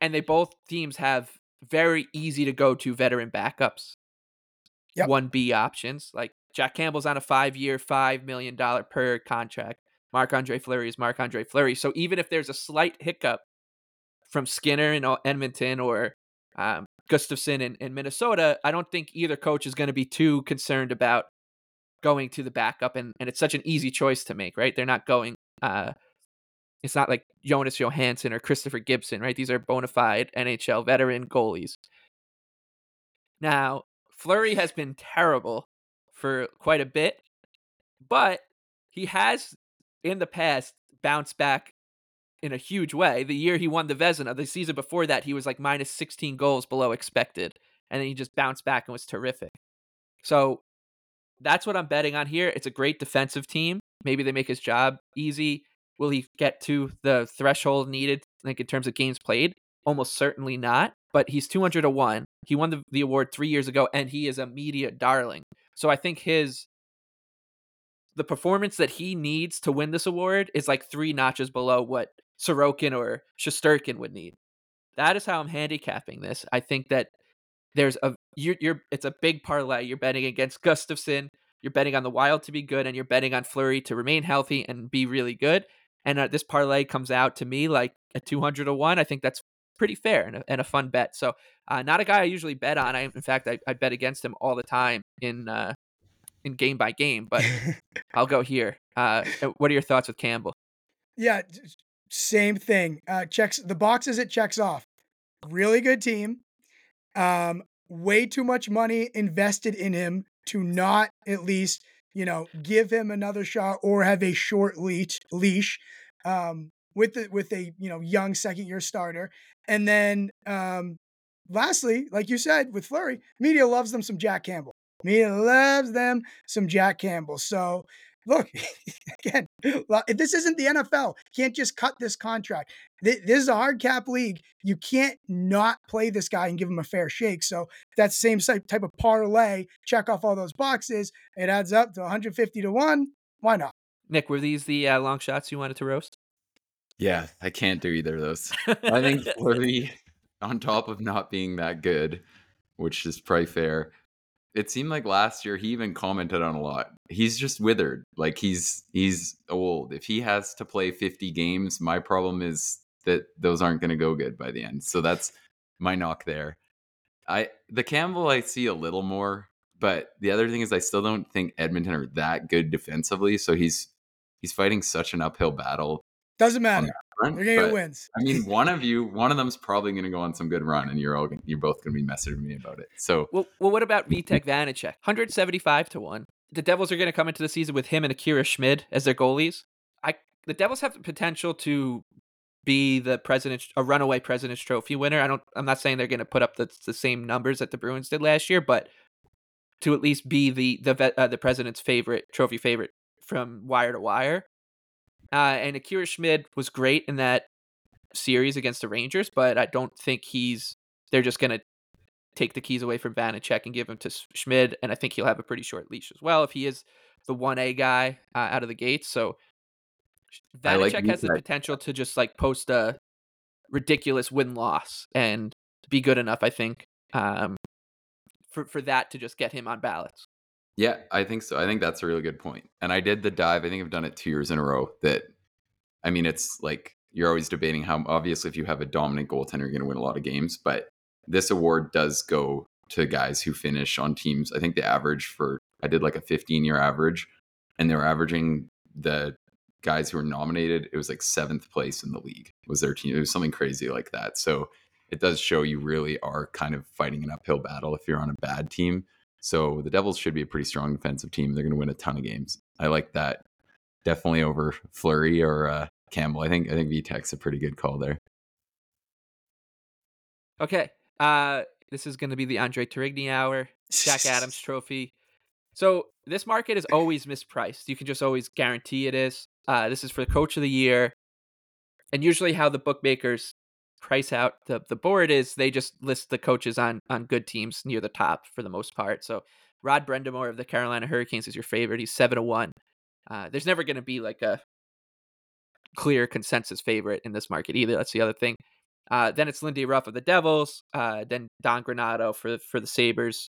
And they both teams have very easy to go to veteran backups. Yep. 1B options. Like Jack Campbell's on a five year, $5 million per contract. Marc Andre Fleury is Marc Andre Fleury. So even if there's a slight hiccup from Skinner in Edmonton or um, Gustavsson in, in Minnesota, I don't think either coach is going to be too concerned about going to the backup. And, and it's such an easy choice to make, right? They're not going, uh, it's not like Jonas Johansson or Christopher Gibson, right? These are bona fide NHL veteran goalies. Now, Fleury has been terrible for quite a bit, but he has in the past bounced back in a huge way. The year he won the Vezina, the season before that, he was like minus 16 goals below expected. And then he just bounced back and was terrific. So that's what I'm betting on here. It's a great defensive team. Maybe they make his job easy. Will he get to the threshold needed, like in terms of games played? Almost certainly not. But he's 200 to 1. He won the, the award three years ago, and he is a media darling. So I think his the performance that he needs to win this award is like three notches below what Sorokin or Shesterkin would need. That is how I'm handicapping this. I think that there's a you're, you're it's a big parlay. You're betting against Gustavsson. You're betting on the Wild to be good, and you're betting on Fleury to remain healthy and be really good. And uh, this parlay comes out to me like a 200 to one. I think that's pretty fair and a, and a fun bet. So, uh, not a guy I usually bet on. I, in fact, I, I bet against him all the time in uh, in game by game. But I'll go here. Uh, what are your thoughts with Campbell? Yeah, same thing. Uh, checks the boxes it checks off. Really good team. Um, way too much money invested in him to not at least you know give him another shot or have a short leash leash um, with the with a you know young second year starter. And then um, lastly, like you said with Fleury, media loves them some Jack Campbell. Media loves them some Jack Campbell. So look, again, if this isn't the NFL, can't just cut this contract. This is a hard cap league. You can't not play this guy and give him a fair shake. So that's the same type of parlay. Check off all those boxes. It adds up to 150 to one. Why not? Nick, were these the uh, long shots you wanted to roast? Yeah, I can't do either of those. I think Fleury, on top of not being that good, which is probably fair, it seemed like last year he even commented on a lot. He's just withered. Like he's he's old. If he has to play 50 games, my problem is that those aren't going to go good by the end. So that's my knock there. I the Campbell I see a little more, but the other thing is I still don't think Edmonton are that good defensively. So he's he's fighting such an uphill battle. Doesn't matter. Front, They're gonna get wins. I mean, one of you, one of them's probably gonna go on some good run, and you're all you're both gonna be messaging me about it. So, well, well what about Vitek Vanecek? 175 to one. The Devils are gonna come into the season with him and Akira Schmid as their goalies. I the Devils have the potential to be the president a runaway president's trophy winner. I don't I'm not saying they're going to put up the, the same numbers that the Bruins did last year, but to at least be the the uh, the president's favorite trophy favorite from wire to wire. Uh, and Akira Schmid was great in that series against the Rangers, but I don't think he's. They're just going to take the keys away from Vanecek and give him to Schmid, and I think he'll have a pretty short leash as well if he is the one A guy uh, out of the gates. So Vanecek like has the potential to just like post a ridiculous win loss and be good enough. I think um, for for that to just get him on ballots. Yeah, I think so. I think that's a really good point. And I did the dive. I think I've done it two years in a row. That, I mean, it's like you're always debating how obviously if you have a dominant goaltender, you're going to win a lot of games. But this award does go to guys who finish on teams. I think the average for I did like a 15 year average, and they were averaging the guys who were nominated. It was like seventh place in the league was their team. It was something crazy like that. So it does show you really are kind of fighting an uphill battle if you're on a bad team. So the Devils should be a pretty strong defensive team. They're going to win a ton of games. I like that definitely over Fleury or uh, Campbell. I think I think Vitek's a pretty good call there. Okay. Uh, this is going to be the Andre Tourigny hour, Jack Adams Trophy. So this market is always mispriced. You can just always guarantee it is. Uh, this is for the coach of the year, and usually how the bookmakers price out the the board is they just list the coaches on on good teams near the top for the most part. So Rod Brind'Amour of the Carolina Hurricanes is your favorite. He's seven to one. Uh, there's never going to be like a clear consensus favorite in this market either. That's the other thing. Uh, then it's Lindy Ruff of the Devils. Uh, then Don Granato for for the Sabres,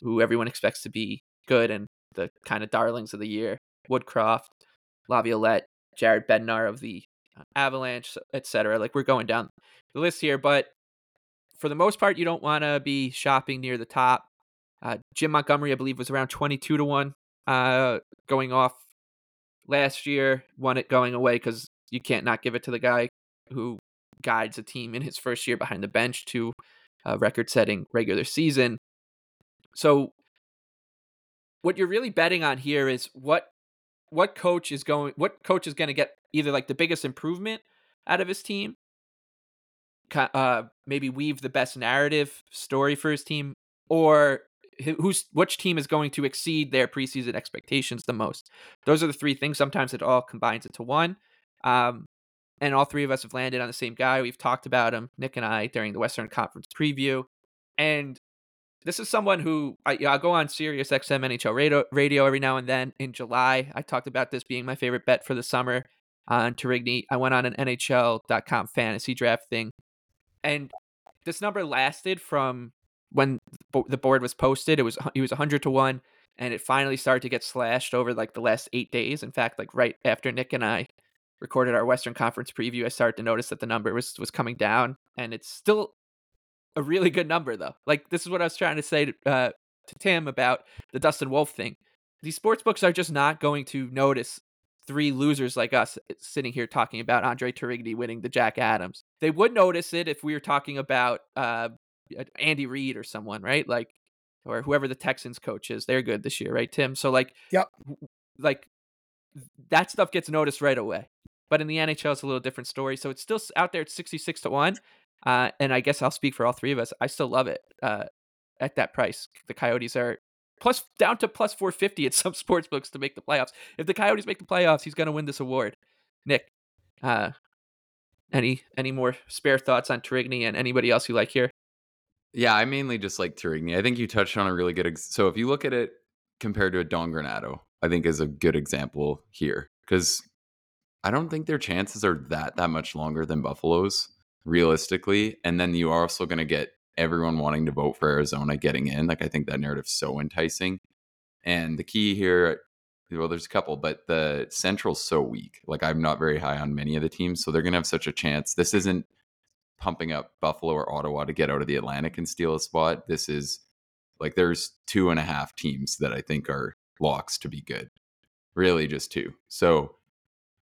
who everyone expects to be good and the kind of darlings of the year. Woodcroft, Laviolette, Jared Bednar of the Avalanche, etc. Like we're going down the list here, but for the most part, you don't want to be shopping near the top. Uh, Jim Montgomery, I believe, was around twenty-two to one uh, going off last year. Won it going away because you can't not give it to the guy who guides a team in his first year behind the bench to a record-setting regular season. So what you're really betting on here is what what coach is going what coach is going to get either like the biggest improvement out of his team uh maybe weave the best narrative story for his team or who's which team is going to exceed their preseason expectations the most? Those are the three things. Sometimes it all combines into one um and all three of us have landed on the same guy. We've talked about him nick and i during the western conference preview and this is someone who I, you know, I go on Sirius XM NHL radio, radio every now and then. In July, I talked about this being my favorite bet for the summer on Tourigny. I went on an NHL.com fantasy draft thing, and this number lasted from when the board was posted. It was he was 100 to one, and it finally started to get slashed over like the last eight days. In fact, like right after Nick and I recorded our Western Conference preview, I started to notice that the number was was coming down, and it's still a really good number though. Like this is what I was trying to say to, uh, to Tim about the Dustin Wolf thing. These sports books are just not going to notice three losers like us uh, sitting here talking about Andre Tourigny winning the Jack Adams. They would notice it if we were talking about uh, Andy Reid or someone, right? Like or whoever the Texans coach is. They're good this year, right, Tim? So like, yep, like that stuff gets noticed right away. But in the NHL, it's a little different story. So it's still out there at 66 to 1. Uh, and I guess I'll speak for all three of us. I still love it uh, at that price. The Coyotes are plus down to plus 450 at some sports books to make the playoffs. If the Coyotes make the playoffs, he's going to win this award. Nick, uh, any any more spare thoughts on Tourigny and anybody else you like here? Yeah, I mainly just like Tourigny. I think you touched on a really good. Ex- so if you look at it compared to a Don Granato, I think is a good example here because I don't think their chances are that that much longer than Buffalo's realistically. And then you are also going to get everyone wanting to vote for Arizona getting in. Like I think that narrative's so enticing. And the key here, well, there's a couple, but the Central's so weak. Like I'm not very high on many of the teams, so they're going to have such a chance. This isn't pumping up Buffalo or Ottawa to get out of the Atlantic and steal a spot. This is like there's two and a half teams that I think are locks to be good. Really, just two. So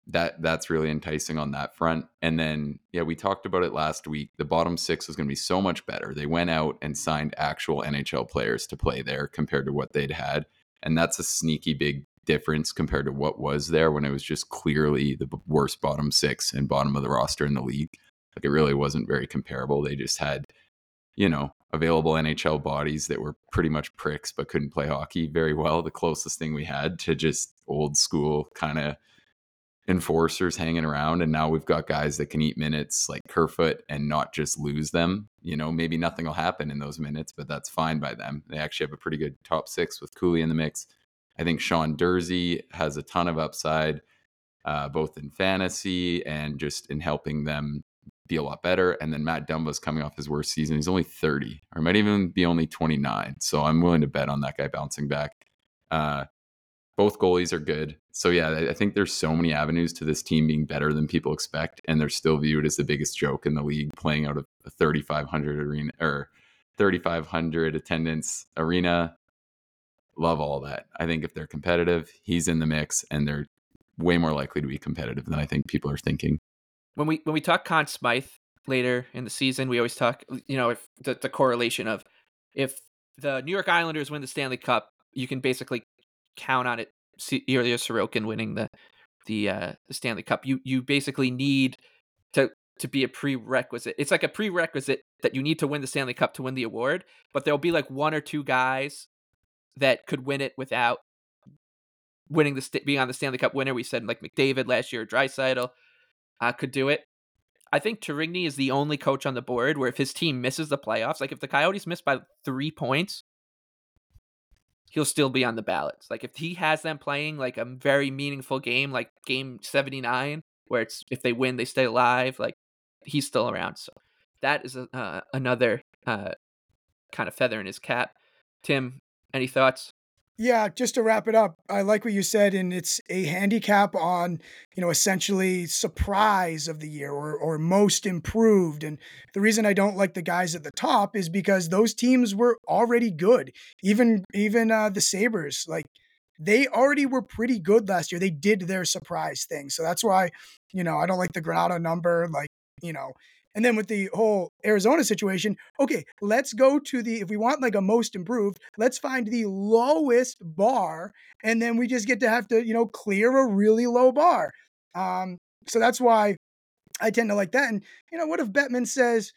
that that's really enticing on that front. And then yeah, we talked about it last week. The bottom six was going to be so much better. They went out and signed actual NHL players to play there compared to what they'd had, and that's a sneaky big difference compared to what was there when it was just clearly the worst bottom six and bottom of the roster in the league. Like it really wasn't very comparable. They just had, you know, available NHL bodies that were pretty much pricks but couldn't play hockey very well. The closest thing we had to just old school kind of enforcers hanging around and now we've got guys that can eat minutes like Kerfoot and not just lose them. You know, maybe nothing will happen in those minutes, but that's fine by them. They actually have a pretty good top six with Cooley in the mix. I think Sean Durzi has a ton of upside, uh, both in fantasy and just in helping them be a lot better. And then Matt Dumba's coming off his worst season. He's only 30 or might even be only 29. So I'm willing to bet on that guy bouncing back. Uh, both goalies are good. So yeah, I think there's so many avenues to this team being better than people expect, and they're still viewed as the biggest joke in the league, playing out of a 3,500 arena or 3,500 attendance arena. Love all that. I think if they're competitive, he's in the mix, and they're way more likely to be competitive than I think people are thinking. When we when we talk Conn Smythe later in the season, we always talk, you know, if the, the correlation of if the New York Islanders win the Stanley Cup, you can basically count on it. Ilya Sorokin winning the the uh, Stanley Cup. You you basically need to to be a prerequisite. It's like a prerequisite that you need to win the Stanley Cup to win the award, but there'll be like one or two guys that could win it without winning the being on the Stanley Cup winner. We said like McDavid last year, Draisaitl uh, could do it. I think Tourigny is the only coach on the board where if his team misses the playoffs, like if the Coyotes miss by three points, he'll still be on the ballots. Like if he has them playing like a very meaningful game, like game 79, where it's if they win, they stay alive, like he's still around. So that is uh, another uh, kind of feather in his cap. Tim, any thoughts? Yeah, just to wrap it up, I like what you said, and it's a handicap on, you know, essentially surprise of the year or or most improved. And the reason I don't like the guys at the top is because those teams were already good. Even even uh, the Sabres, like they already were pretty good last year. They did their surprise thing, so that's why, you know, I don't like the Granato number. Like, you know, and then with the whole Arizona situation, okay, let's go to the, if we want like a most improved, let's find the lowest bar. And then we just get to have to, you know, clear a really low bar. Um, so that's why I tend to like that. And, you know, what if Bettman says,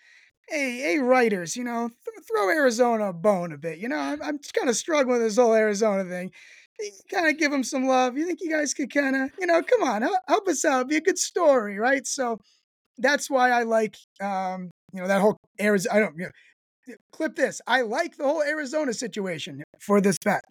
hey, hey, writers, you know, th- throw Arizona a bone a bit. You know, I'm, I'm just kind of struggling with this whole Arizona thing. Kind of give them some love. You think you guys could kind of, you know, come on, help, help us out. Be a good story, right? So that's why I like um, you know that whole Arizona. I don't you know, clip this. I like the whole Arizona situation for this bet.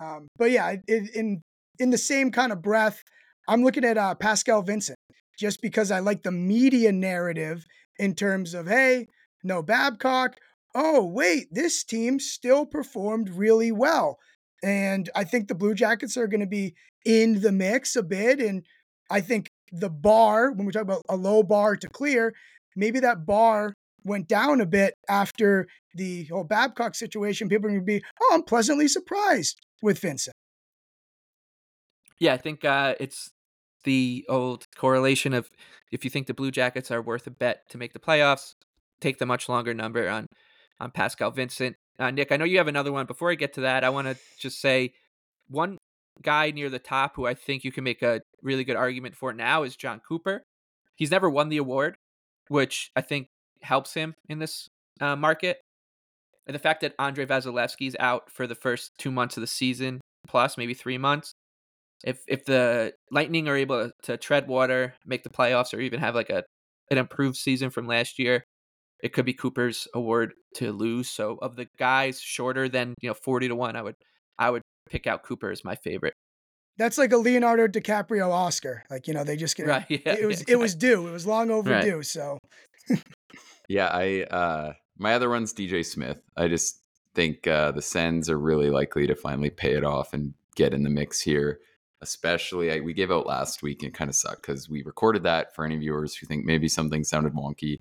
Um, but yeah, it, in in the same kind of breath, I'm looking at uh, Pascal Vincent just because I like the media narrative in terms of hey, no Babcock. Oh wait, this team still performed really well, and I think the Blue Jackets are going to be in the mix a bit, and I think the bar, when we talk about a low bar to clear, maybe that bar went down a bit after the whole Babcock situation. People are going to be, oh, I'm pleasantly surprised with Vincent. Yeah, I think uh, it's the old correlation of if you think the Blue Jackets are worth a bet to make the playoffs, take the much longer number on on Pascal Vincent. Uh, Nick, I know you have another one. Before I get to that, I want to just say one guy near the top who I think you can make a really good argument for now is Jon Cooper. He's never won the award, which I think helps him in this uh, market. And the fact that Andrei Vasilevskiy's out for the first two months of the season, plus maybe three months. If if the Lightning are able to tread water, make the playoffs, or even have like a an improved season from last year, it could be Cooper's award to lose. So of the guys shorter than you know forty to one, I would I would pick out Cooper as my favorite. That's like a Leonardo DiCaprio Oscar. Like you know, they just get right, yeah, it was yeah, it was due. It was long overdue. Right. So yeah, I uh my other one's DJ Smith. I just think uh the Sens are really likely to finally pay it off and get in the mix here. Especially, I, we gave out last week and it kind of sucked because we recorded that for any viewers who think maybe something sounded wonky.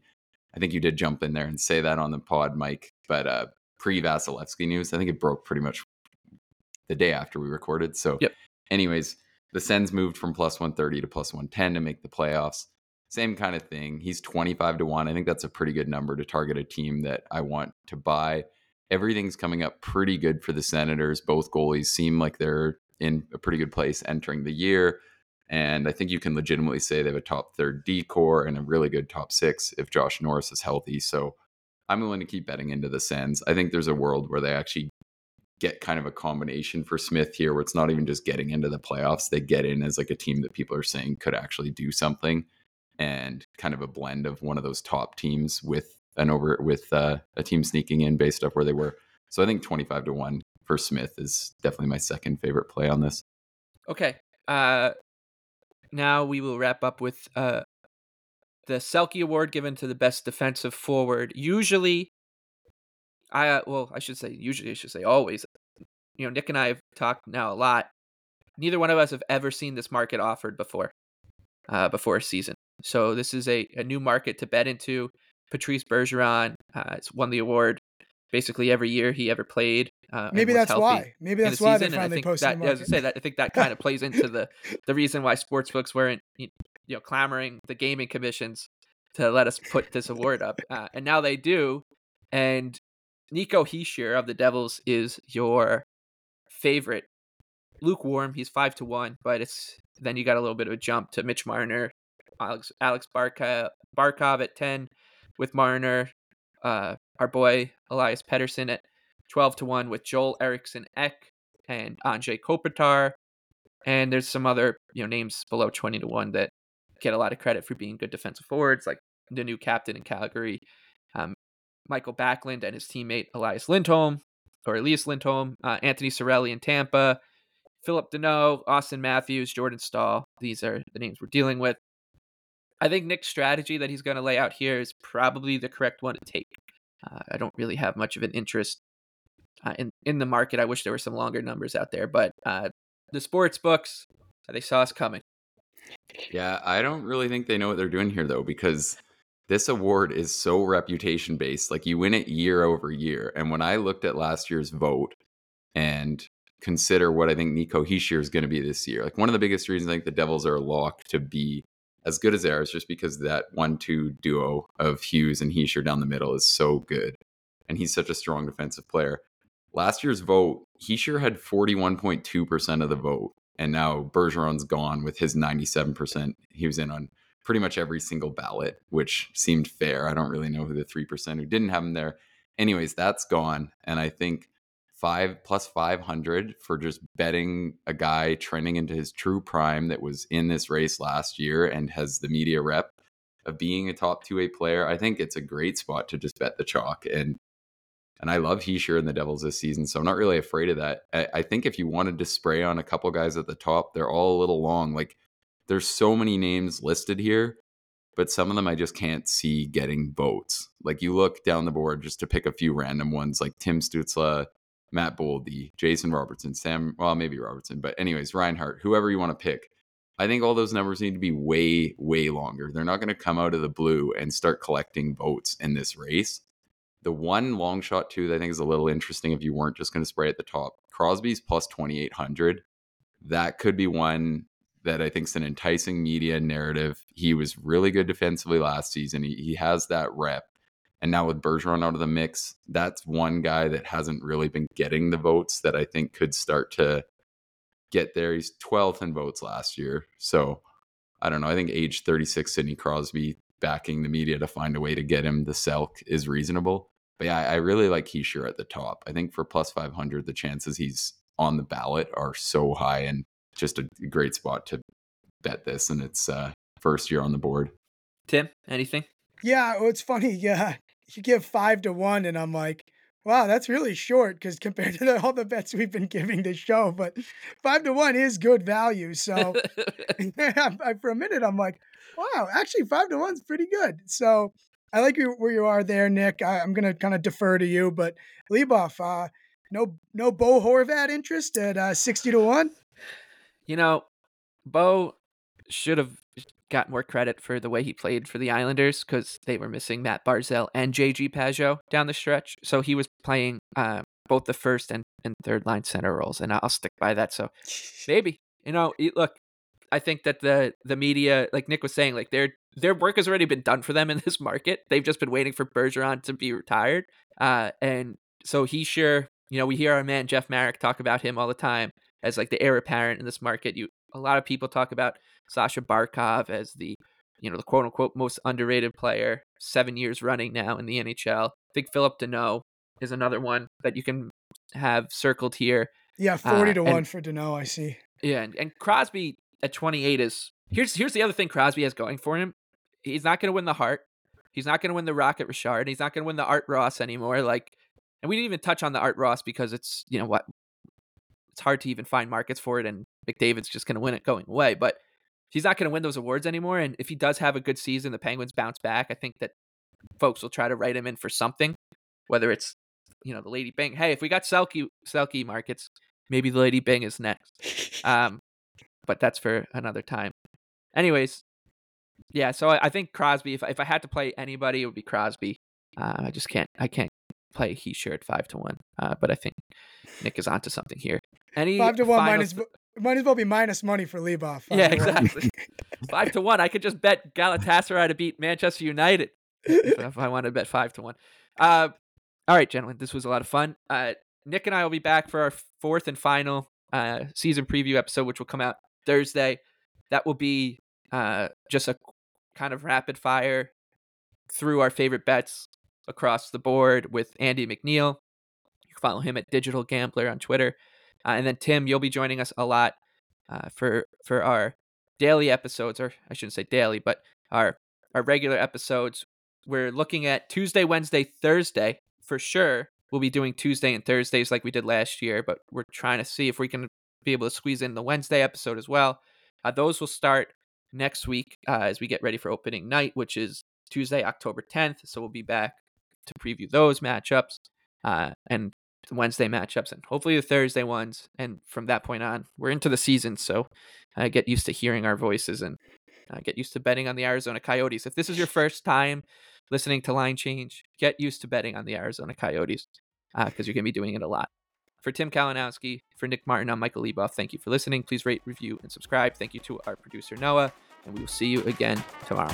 I think you did jump in there and say that on the pod, Mike. But uh, pre Vasilevskiy news, I think it broke pretty much the day after we recorded. So, yep. anyways, the Sens moved from plus 130 to plus 110 to make the playoffs. Same kind of thing. He's 25 to 1. I think that's a pretty good number to target a team that I want to buy. Everything's coming up pretty good for the Senators. Both goalies seem like they're in a pretty good place entering the year. And I think you can legitimately say they have a top third D core and a really good top six if Josh Norris is healthy. So I'm willing to keep betting into the Sens. I think there's a world where they actually get kind of a combination for Smith here where it's not even just getting into the playoffs. They get in as like a team that people are saying could actually do something and kind of a blend of one of those top teams with an over with uh, a team sneaking in based off where they were. So I think 25 to 1 for Smith is definitely my second favorite play on this. Okay. Uh now we will wrap up with uh the Selke Award given to the best defensive forward. Usually I uh, well, I should say usually I should say always. You know, Nick and I have talked now a lot. Neither one of us have ever seen this market offered before, uh, before a season. So this is a, a new market to bet into. Patrice Bergeron uh, has won the award basically every year he ever played. Uh, Maybe that's why. Maybe that's the why they and I finally think posted that, him yeah, I was up. gonna say that I think that kind of plays into the the reason why sportsbooks weren't you know clamoring the gaming commissions to let us put this award up, uh, and now they do. And Nico Hischier of the Devils is your favorite. Lukewarm, he's five to one, but it's then you got a little bit of a jump to Mitch Marner, Alex Alex Barkov, Barkov at ten, with Marner, uh, our boy Elias Pettersson at twelve to one with Joel Eriksson Ek and Anze Kopitar, and there's some other you know names below twenty to one that get a lot of credit for being good defensive forwards, like the new captain in Calgary, um, Mikael Backlund and his teammate Elias Lindholm, or Elias Lindholm, uh, Anthony Cirelli in Tampa, Philipp Danault, Auston Matthews, Jordan Staal. These are the names we're dealing with. I think Nick's strategy that he's going to lay out here is probably the correct one to take. Uh, I don't really have much of an interest uh, in in the market. I wish there were some longer numbers out there, but uh, the sports books they saw us coming. Yeah, I don't really think they know what they're doing here though, because this award is so reputation based. Like you win it year over year. And when I looked at last year's vote and consider what I think Nico Hischier is going to be this year, like one of the biggest reasons I think the Devils are a lock to be as good as they are is just because that one-two duo of Hughes and Hischier down the middle is so good, and he's such a strong defensive player. Last year's vote, Hischier had 41.2% of the vote, and now Bergeron's gone with his 97%. He was in on pretty much every single ballot, which seemed fair. I don't really know who the 3% who didn't have him there. Anyways, that's gone. And I think five plus 500 for just betting a guy trending into his true prime that was in this race last year and has the media rep of being a top 2A player. I think it's a great spot to just bet the chalk. And and I love Hischier and the Devils this season, so I'm not really afraid of that. I, I think if you wanted to spray on a couple guys at the top, they're all a little long. Like there's so many names listed here, but some of them I just can't see getting votes. Like you look down the board just to pick a few random ones, like Tim Stutzle, Matt Boldy, Jason Robertson, Sam, well, maybe Robertson, but anyways, Reinhart, whoever you want to pick. I think all those numbers need to be way, way longer. They're not going to come out of the blue and start collecting votes in this race. The one long shot, too, that I think is a little interesting if you weren't just going to spray at the top. Crosby's plus 2,800. That could be one that I think is an enticing media narrative. He was really good defensively last season. He, he has that rep. And now with Bergeron out of the mix, that's one guy that hasn't really been getting the votes that I think could start to get there. He's 12th in votes last year. So I don't know. I think age 36 Sidney Crosby backing the media to find a way to get him the Selke is reasonable. But yeah, I really like Hischier at the top. I think for plus 500, the chances he's on the ballot are so high and just a great spot to bet this. And it's uh, first year on the board. Tim, anything? Yeah, well, it's funny. Yeah, you give five to one, and I'm like, wow, that's really short because compared to the, all the bets we've been giving this show, but five to one is good value. So I, for a minute, I'm like, wow, actually, five to one's pretty good. So I like you, where you are there, Nick. I, am gonna kind of defer to you, but Leboff, uh, no, no Bo Horvat interest at uh, sixty to one. You know, Bo should have got more credit for the way he played for the Islanders because they were missing Mathew Barzal and JG Pageau down the stretch. So he was playing uh, both the first and, and third line center roles, and I'll stick by that. So maybe you know, look, I think that the the media, like Nick was saying, like their their work has already been done for them in this market. They've just been waiting for Bergeron to be retired, uh, and so he sure, you know, we hear our man Jeff Marek talk about him all the time as like the heir apparent in this market. You a lot of people talk about Sasha Barkov as the you know the quote unquote most underrated player seven years running now in the NHL. I think Philipp Danault is another one that you can have circled here. Yeah, forty Uh, to and- one for Danault. I see. Yeah, and, and Crosby at 28 is here's here's the other thing Crosby has going for him. He's not going to win the Hart. He's not going to win the Rocket Richard. He's not going to win the Art Ross anymore. Like, and we didn't even touch on the Art Ross because it's you know what, it's hard to even find markets for it, and McDavid's just going to win it going away. But he's not going to win those awards anymore. And if he does have a good season, the Penguins bounce back. I think that folks will try to write him in for something, whether it's you know the Lady Byng. Hey, if we got Selke Selke markets, maybe the Lady Byng is next. Um, but that's for another time. Anyways, yeah. So I, I think Crosby. If if I had to play anybody, it would be Crosby. Uh, I just can't. I can't play Hischier five to one. Uh, but I think Nick is onto something here. Any Five to one minus, th- might as well be minus money for Leboff. yeah, exactly. five to one. I could just bet Galatasaray to beat Manchester United if, if I want to bet five to one. Uh, all right, gentlemen, this was a lot of fun. Uh, Nick and I will be back for our fourth and final uh, season preview episode, which will come out Thursday. That will be uh, just a kind of rapid fire through our favorite bets across the board with Andy McNeil. You can follow him at Digital Gambler on Twitter. Uh, and then Tim, you'll be joining us a lot uh, for for our daily episodes, or I shouldn't say daily, but our our regular episodes. We're looking at Tuesday, Wednesday, Thursday for sure. We'll be doing Tuesday and Thursdays like we did last year, but we're trying to see if we can be able to squeeze in the Wednesday episode as well. Uh, those will start next week uh, as we get ready for opening night, which is Tuesday, October 10th. So we'll be back to preview those matchups uh, and Wednesday matchups and hopefully the Thursday ones. And from that point on, we're into the season. So uh, get used to hearing our voices and uh, get used to betting on the Arizona Coyotes. If this is your first time listening to Line Change, get used to betting on the Arizona Coyotes because you're going to be doing it a lot. For Tim Kalinowski, for Nick Martin, I'm Michael Leboff. Thank you for listening. Please rate, review, and subscribe. Thank you to our producer, Noah, and we will see you again tomorrow.